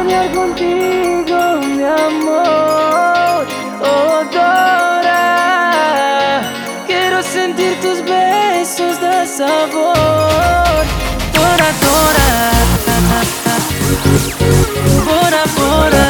soñar contigo, mi amor. Oh, Dora, quiero sentir tus besos de sabor. Dora, Dora, Bora, Bora.